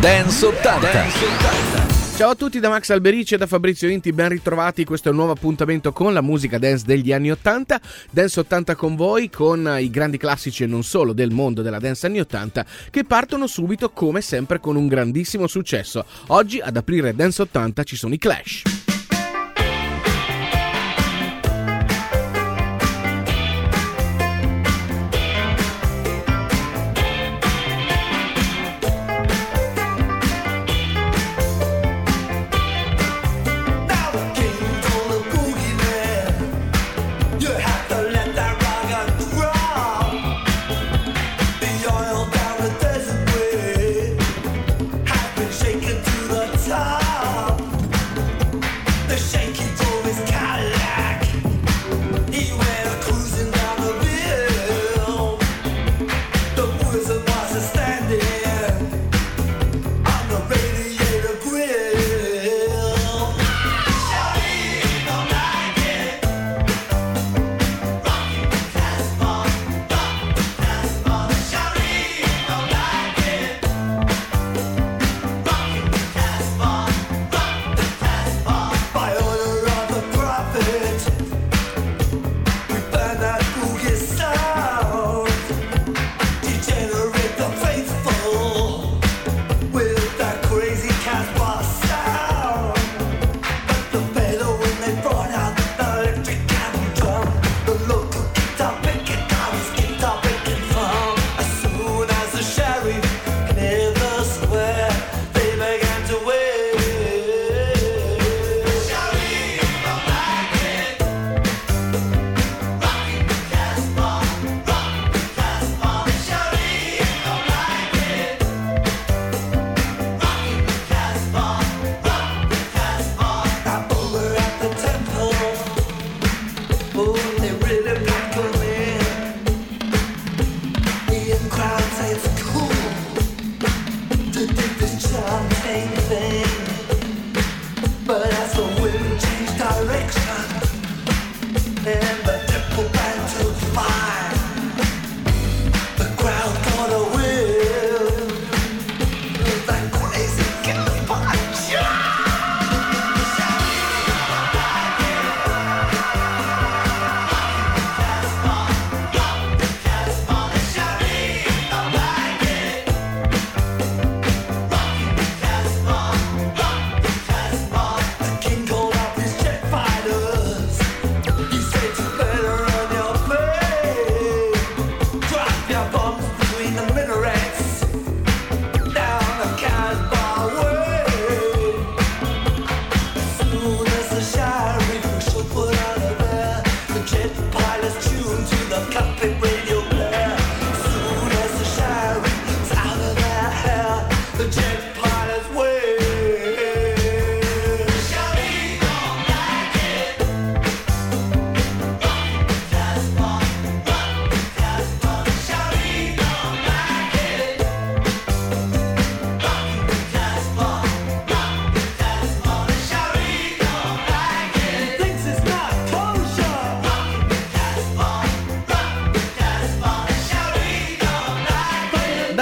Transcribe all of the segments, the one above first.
Dance 80. Dance 80. Ciao a tutti da Max Alberici e da Fabrizio Inti, ben ritrovati. Questo è un nuovo appuntamento con la musica dance degli anni 80. Dance 80 con voi, con i grandi classici e non solo del mondo della dance anni 80, che partono subito come sempre con un grandissimo successo. Oggi ad aprire Dance 80 ci sono i Clash.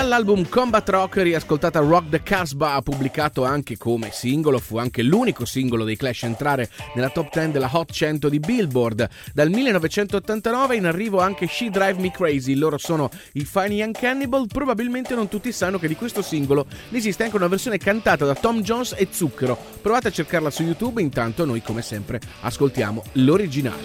Dall'album Combat Rock riascoltata Rock the Casbah, pubblicato anche come singolo, fu anche l'unico singolo dei Clash entrare nella top 10 della Hot 100 di Billboard. Dal 1989 in arrivo anche She Drive Me Crazy, loro sono i Fine Young Cannibal, probabilmente non tutti sanno che di questo singolo esiste anche una versione cantata da Tom Jones e Zucchero. Provate a cercarla su YouTube, intanto noi come sempre ascoltiamo l'originale.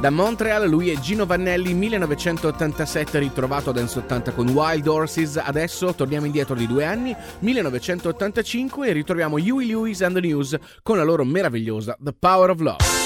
Da Montreal lui è Gino Vannelli 1987 ritrovato a Dance 80 con Wild Horses, adesso torniamo indietro di due anni, 1985 e ritroviamo Huey Lewis and the News con la loro meravigliosa The Power of Love.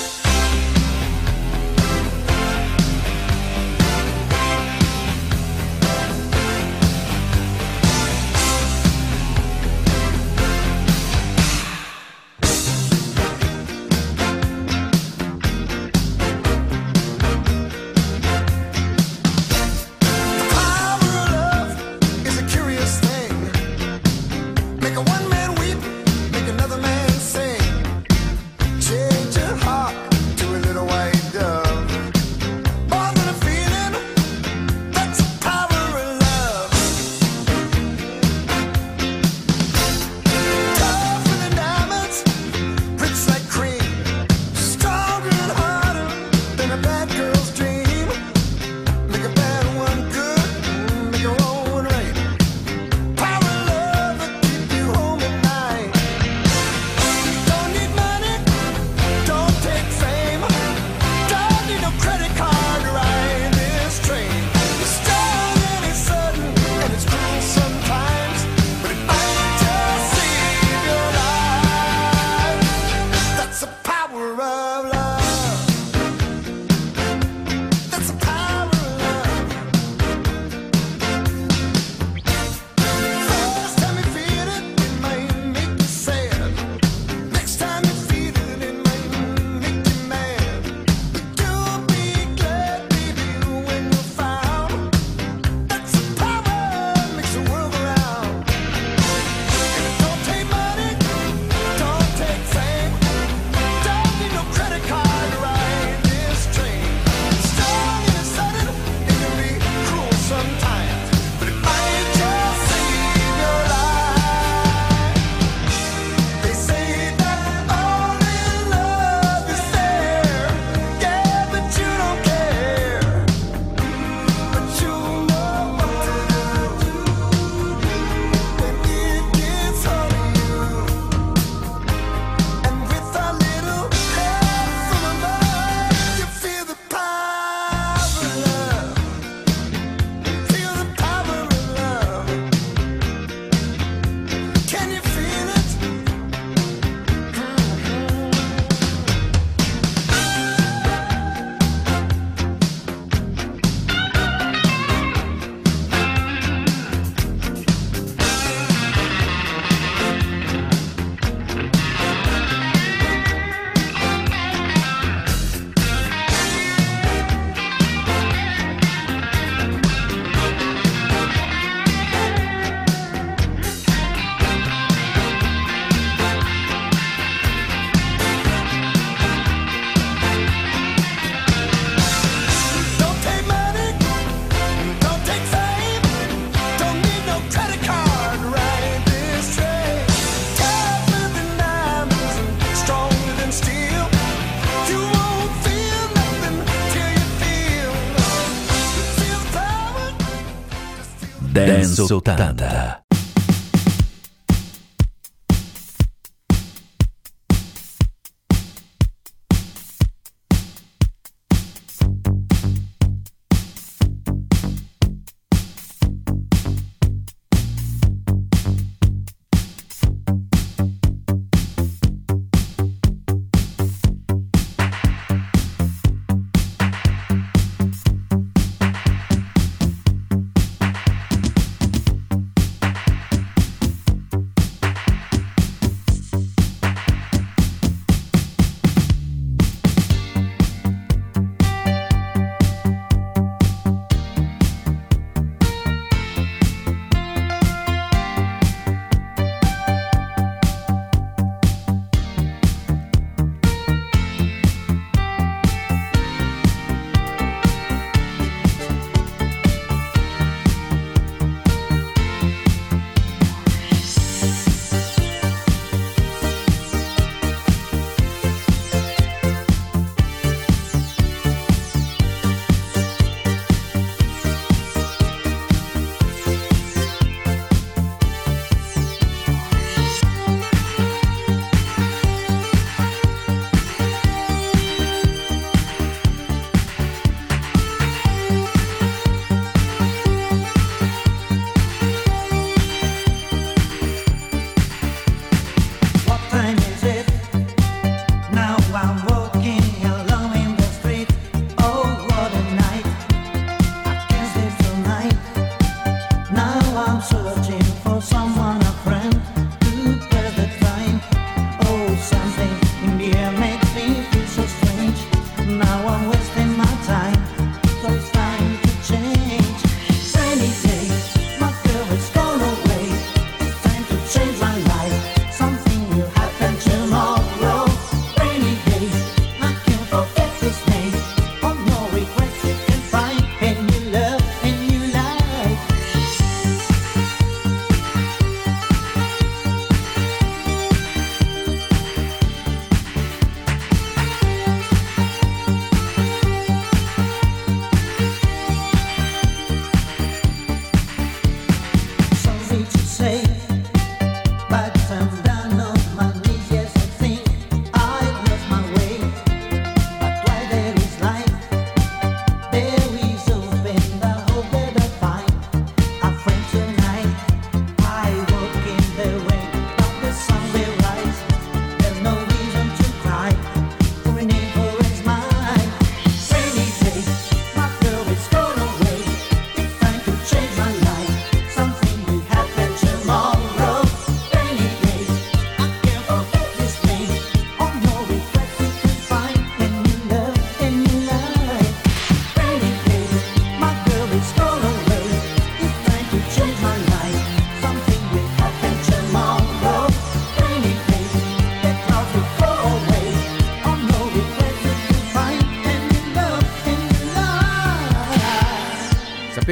Dance 80.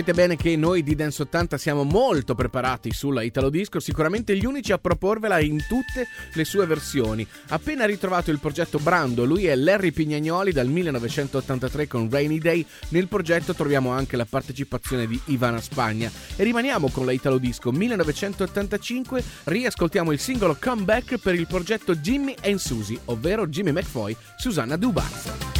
Sapete bene che noi di Dance 80 siamo molto preparati sulla Italo Disco, sicuramente gli unici a proporvela in tutte le sue versioni. Appena ritrovato il progetto Brando, lui è Larry Pignagnoli dal 1983 con Rainy Day. Nel progetto troviamo anche la partecipazione di Ivana Spagna. E rimaniamo con la Italo Disco 1985, riascoltiamo il singolo Comeback per il progetto Jimmy and Susie, ovvero Jimmy McFoy, Susanna Dubaz.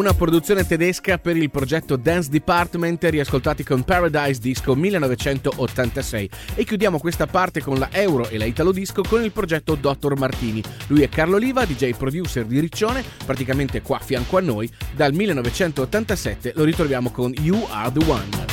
una produzione tedesca per il progetto Dance Department riascoltati con Paradise Disco 1986 e chiudiamo questa parte con la Euro e la Italo Disco con il progetto Dr. Martini. Lui è Carlo Oliva, DJ producer di Riccione, praticamente qua a fianco a noi, dal 1987 lo ritroviamo con You Are The One.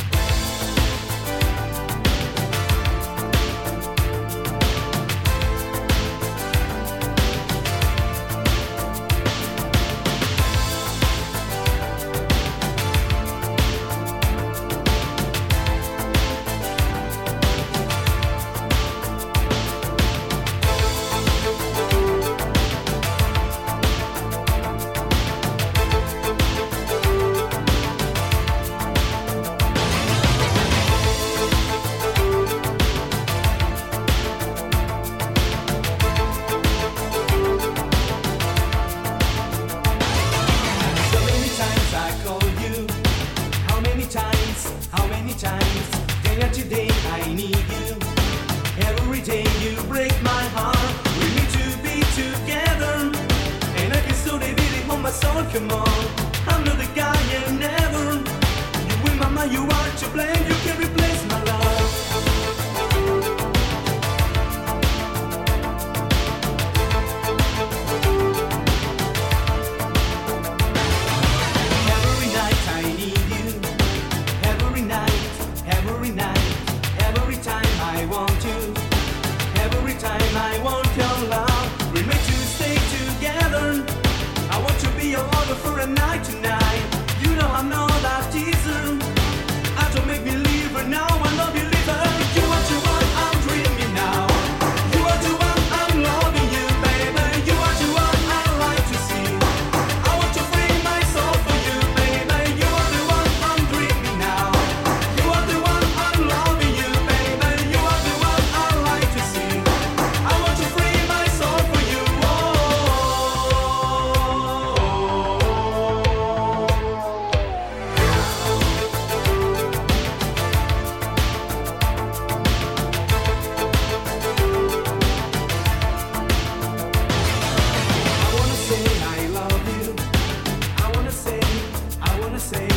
say,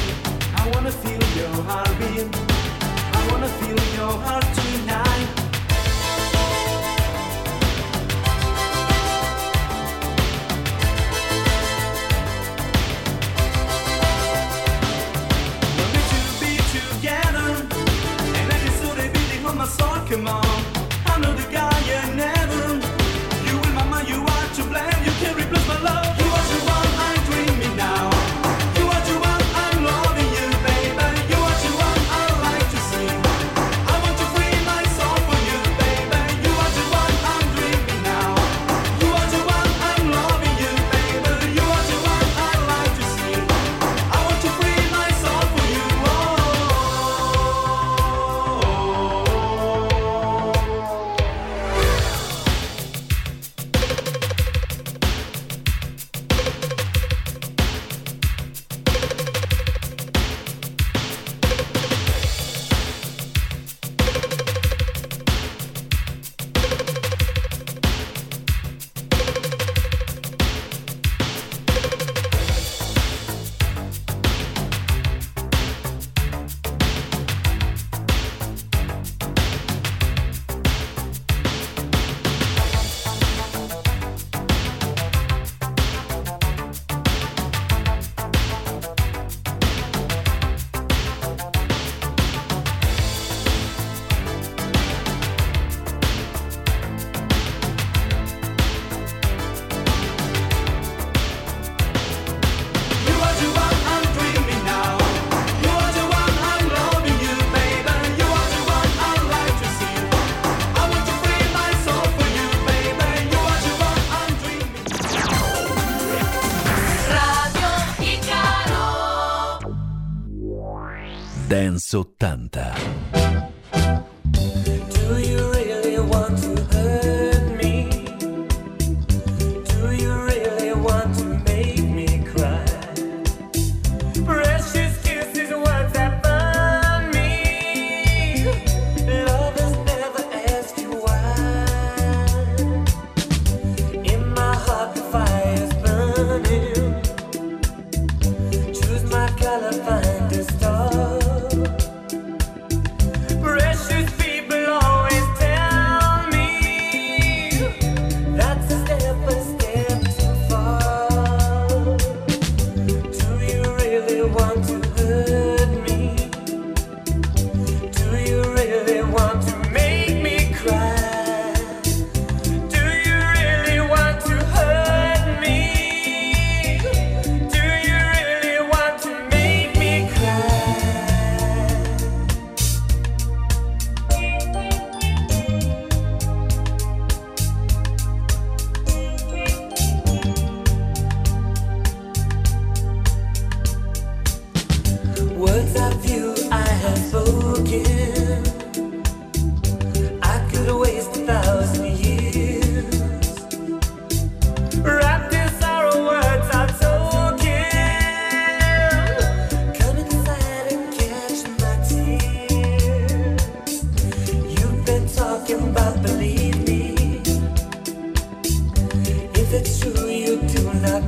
I wanna feel your heartbeat. I wanna feel your heart tonight. Together, and I the my soul. Come on, I know the Dance 80.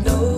know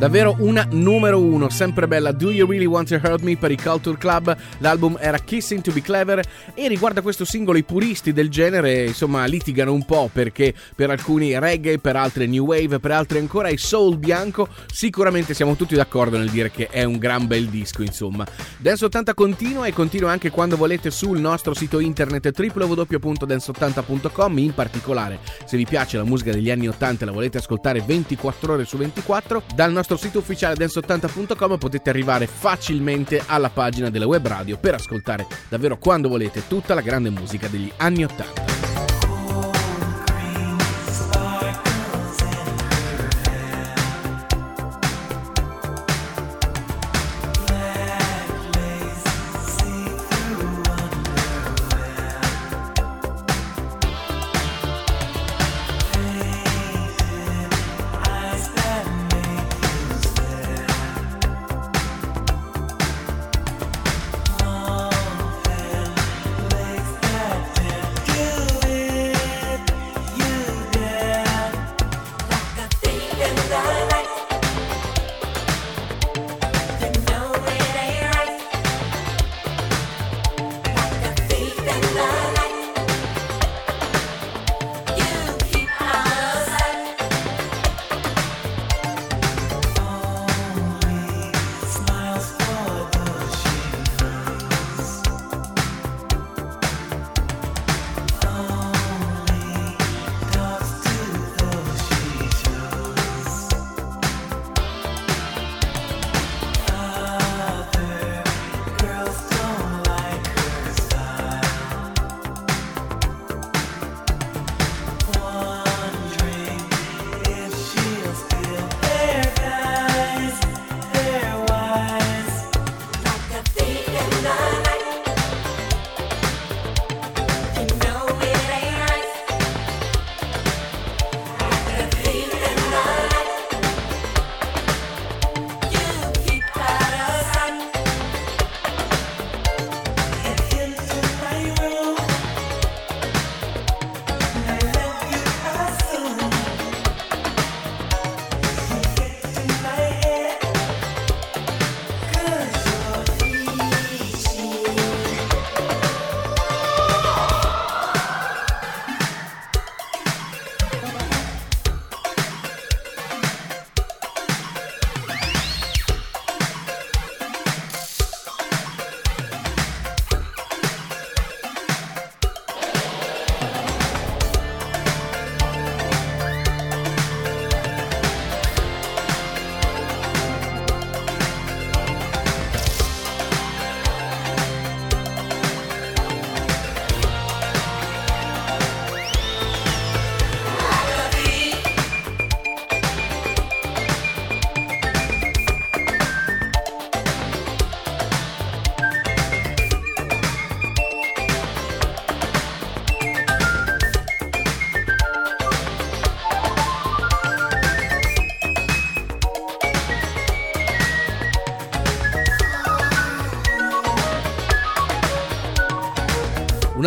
Davvero una numero uno, sempre bella. Do You Really Want to Hurt Me per i Culture Club, l'album era Kissing to Be Clever. E riguardo a questo singolo i puristi del genere insomma litigano un po' perché per alcuni reggae, per altri new wave, per altri ancora è soul bianco, sicuramente siamo tutti d'accordo nel dire che è un gran bel disco insomma. Dance 80 continua e continua anche quando volete sul nostro sito internet www.dance80.com in particolare se vi piace la musica degli anni 80 e la volete ascoltare 24 ore su 24 dal nostro sito ufficiale dance80.com potete arrivare facilmente alla pagina della web radio per ascoltare davvero quando volete tutta la grande musica degli anni 80.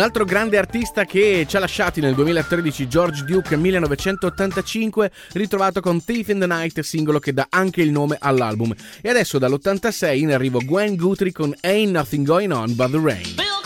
Altro grande artista che ci ha lasciati nel 2013, George Duke 1985, ritrovato con Thief in the Night, singolo che dà anche il nome all'album. E adesso dall'86 in arrivo Gwen Guthrie con Ain't Nothing Going On But the Rain.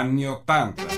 Anni 80.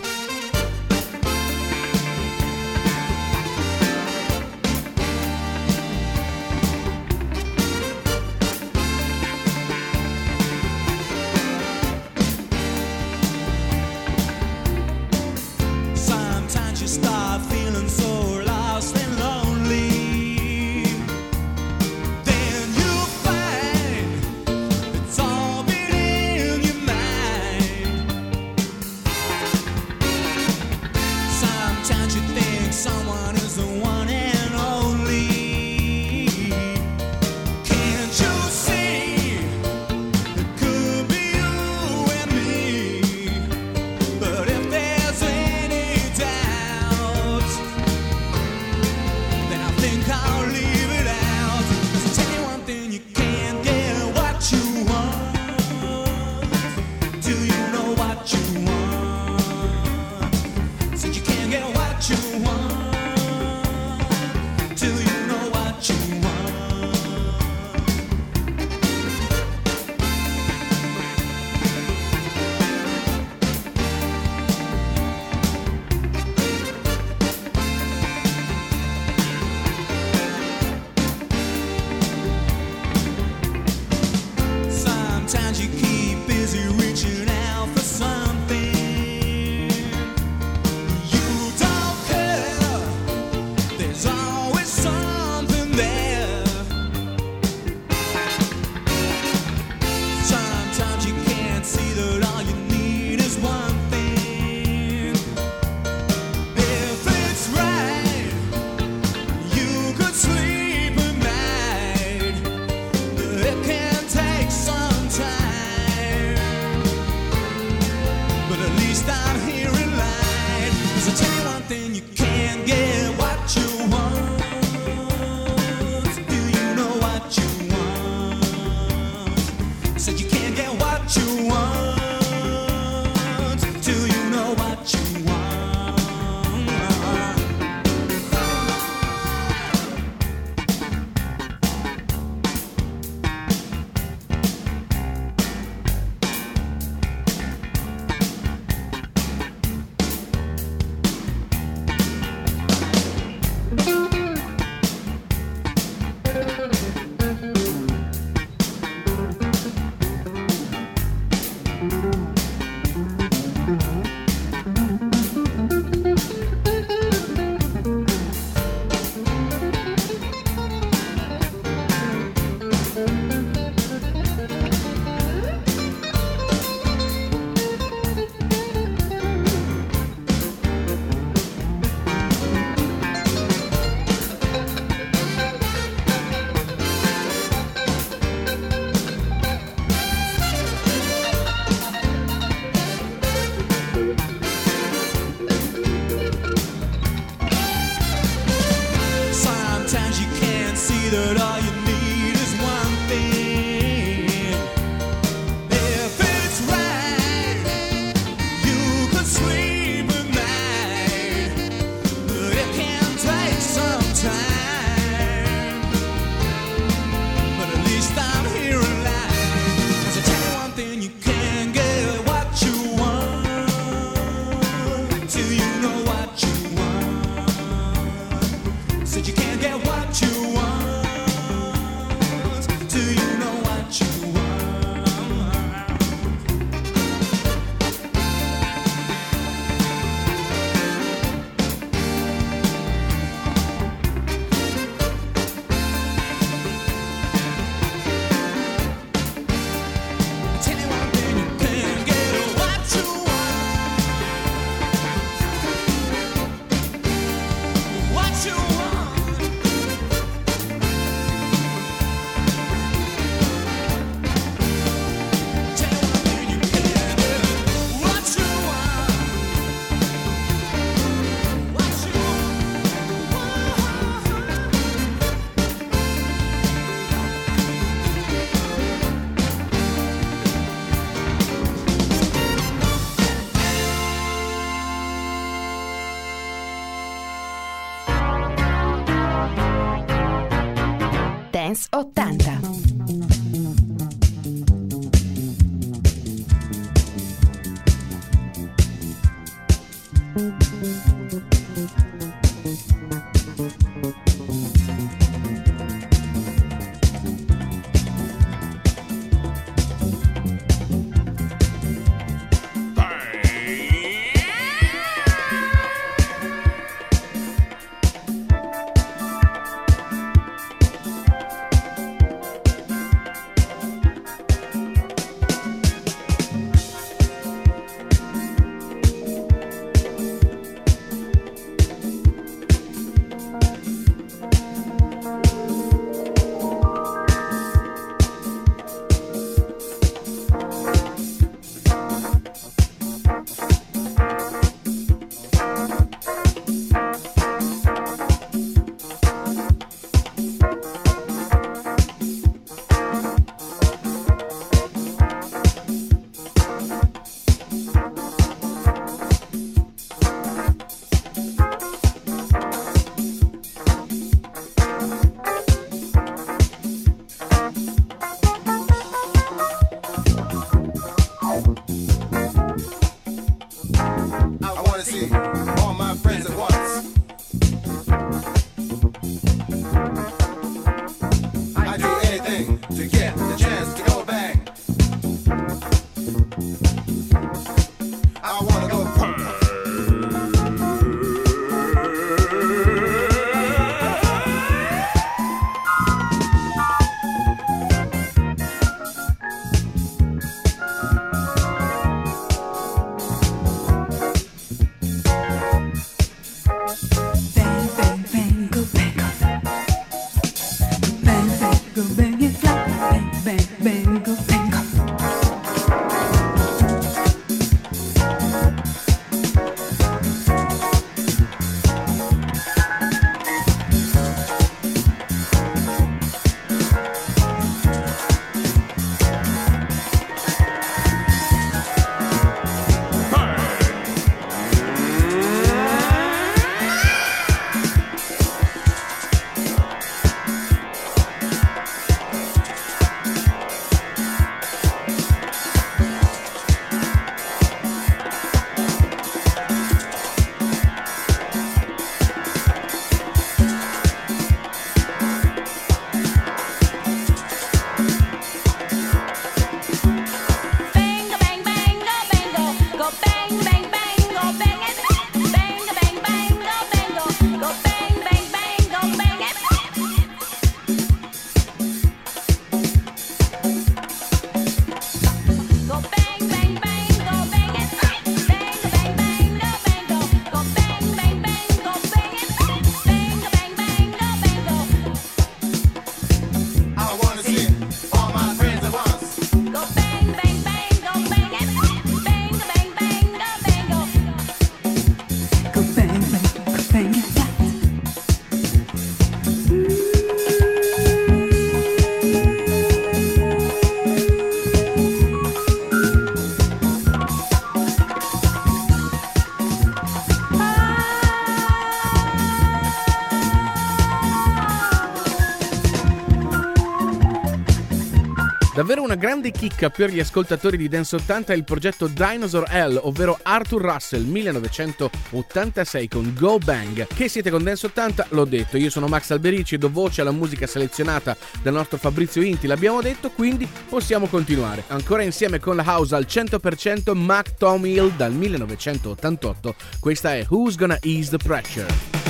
grande chicca per gli ascoltatori di Dance 80 è il progetto Dinosaur L, ovvero Arthur Russell 1986 con Go Bang. Che siete con Dance 80? L'ho detto, io sono Max Alberici e do voce alla musica selezionata dal nostro Fabrizio Inti, l'abbiamo detto, quindi possiamo continuare. Ancora insieme con la house al 100% Mac Tom Hill dal 1988, questa è Who's Gonna Ease the Pressure.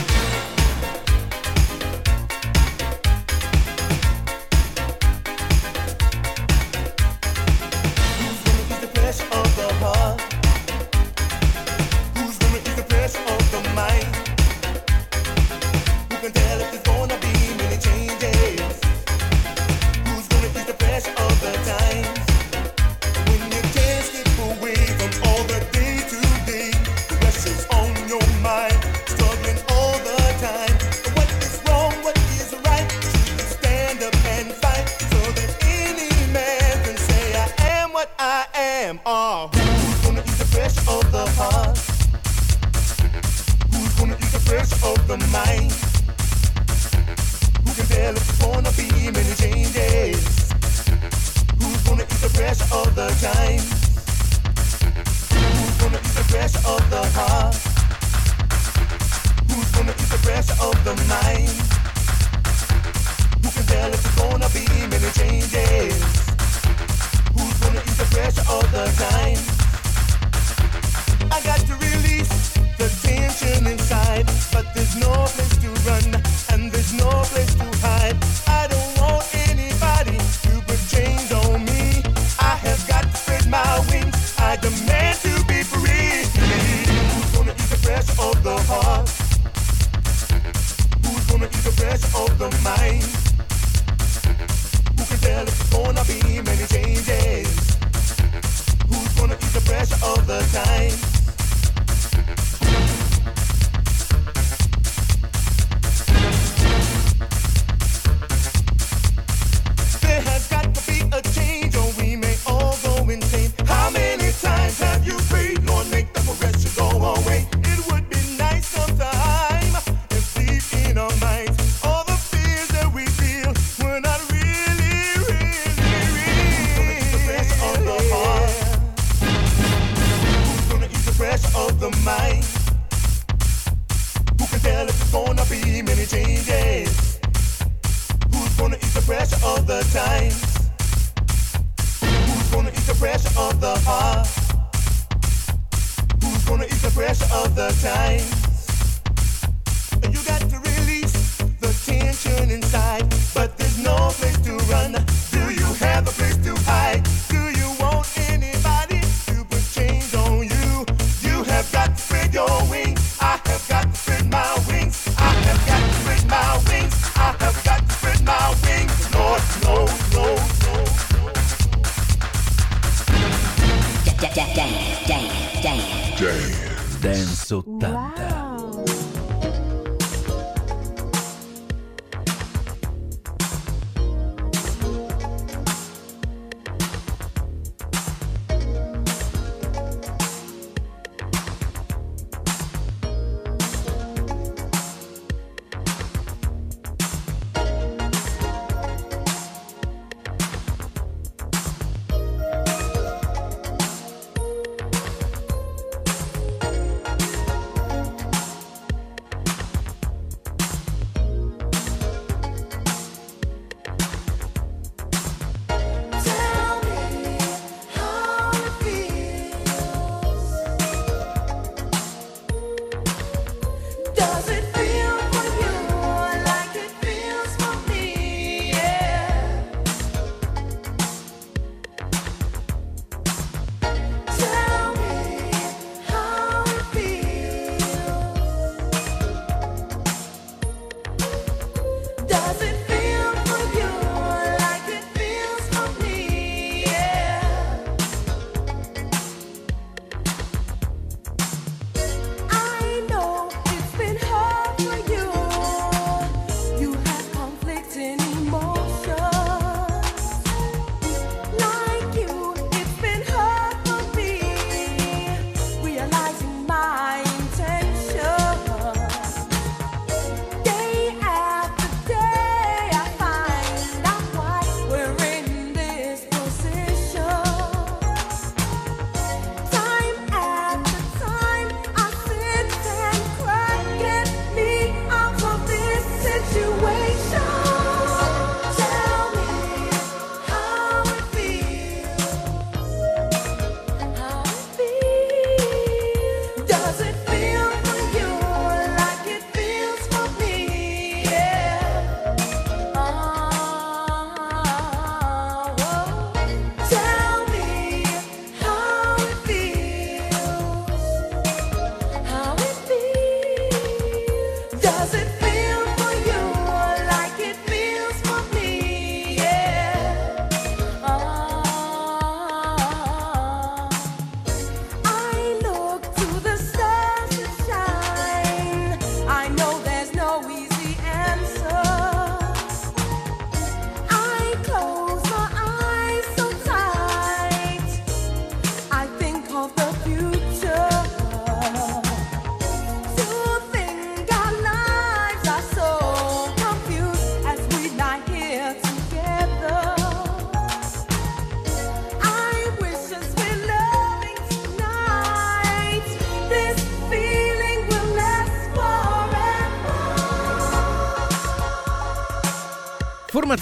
Dance 80.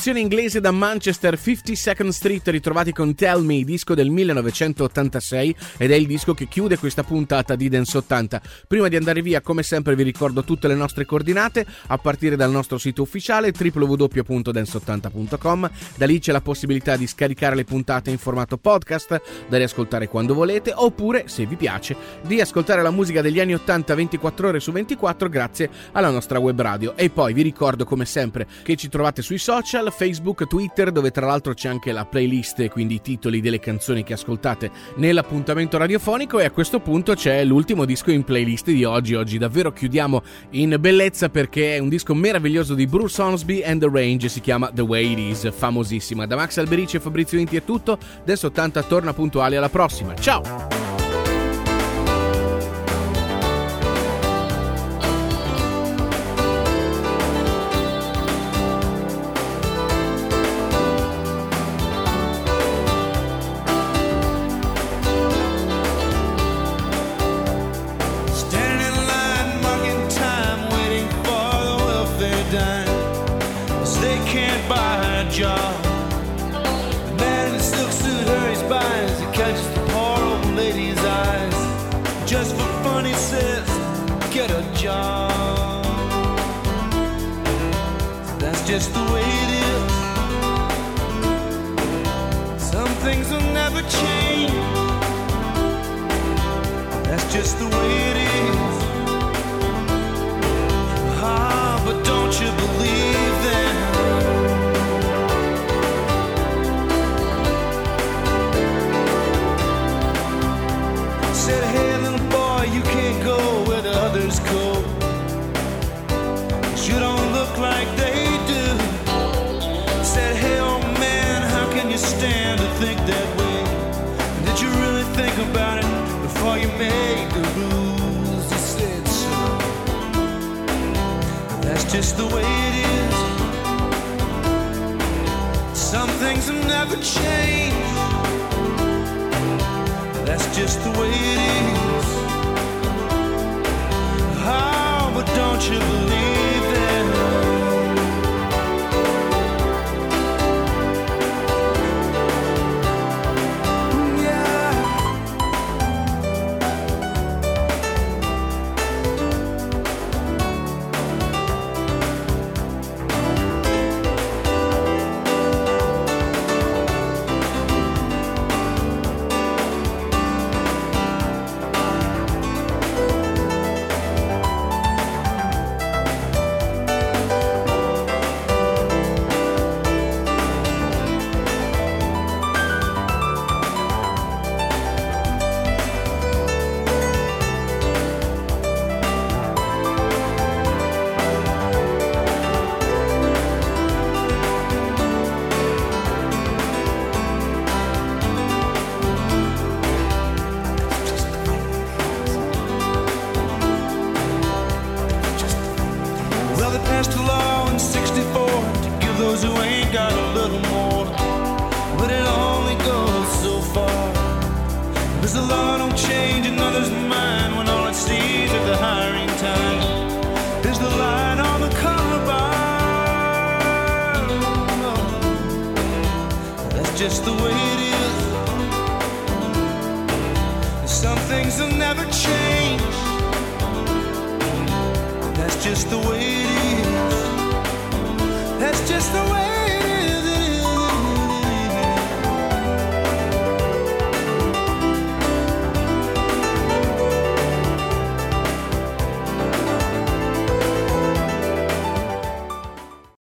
Formazione inglese da Manchester 52nd Street ritrovati con Tell Me, disco del 1986 ed è il disco che chiude questa puntata di Dance 80. Prima di andare via, come sempre vi ricordo tutte le nostre coordinate a partire dal nostro sito ufficiale www.dance80.com. Da lì c'è la possibilità di scaricare le puntate in formato podcast da riascoltare quando volete oppure, se vi piace, di ascoltare la musica degli anni 80 24 ore su 24 grazie alla nostra web radio. E poi vi ricordo come sempre che ci trovate sui social, Facebook, Twitter, dove tra l'altro c'è anche la playlist, quindi i titoli delle canzoni che ascoltate nell'appuntamento radiofonico. E a questo punto c'è l'ultimo disco in playlist di oggi. Oggi davvero chiudiamo in bellezza perché è un disco meraviglioso di Bruce Hornsby and the Range, si chiama The Way It Is, famosissima. Da Max Alberici e Fabrizio Inti è tutto. Adesso 80 torna puntuale alla prossima. Ciao!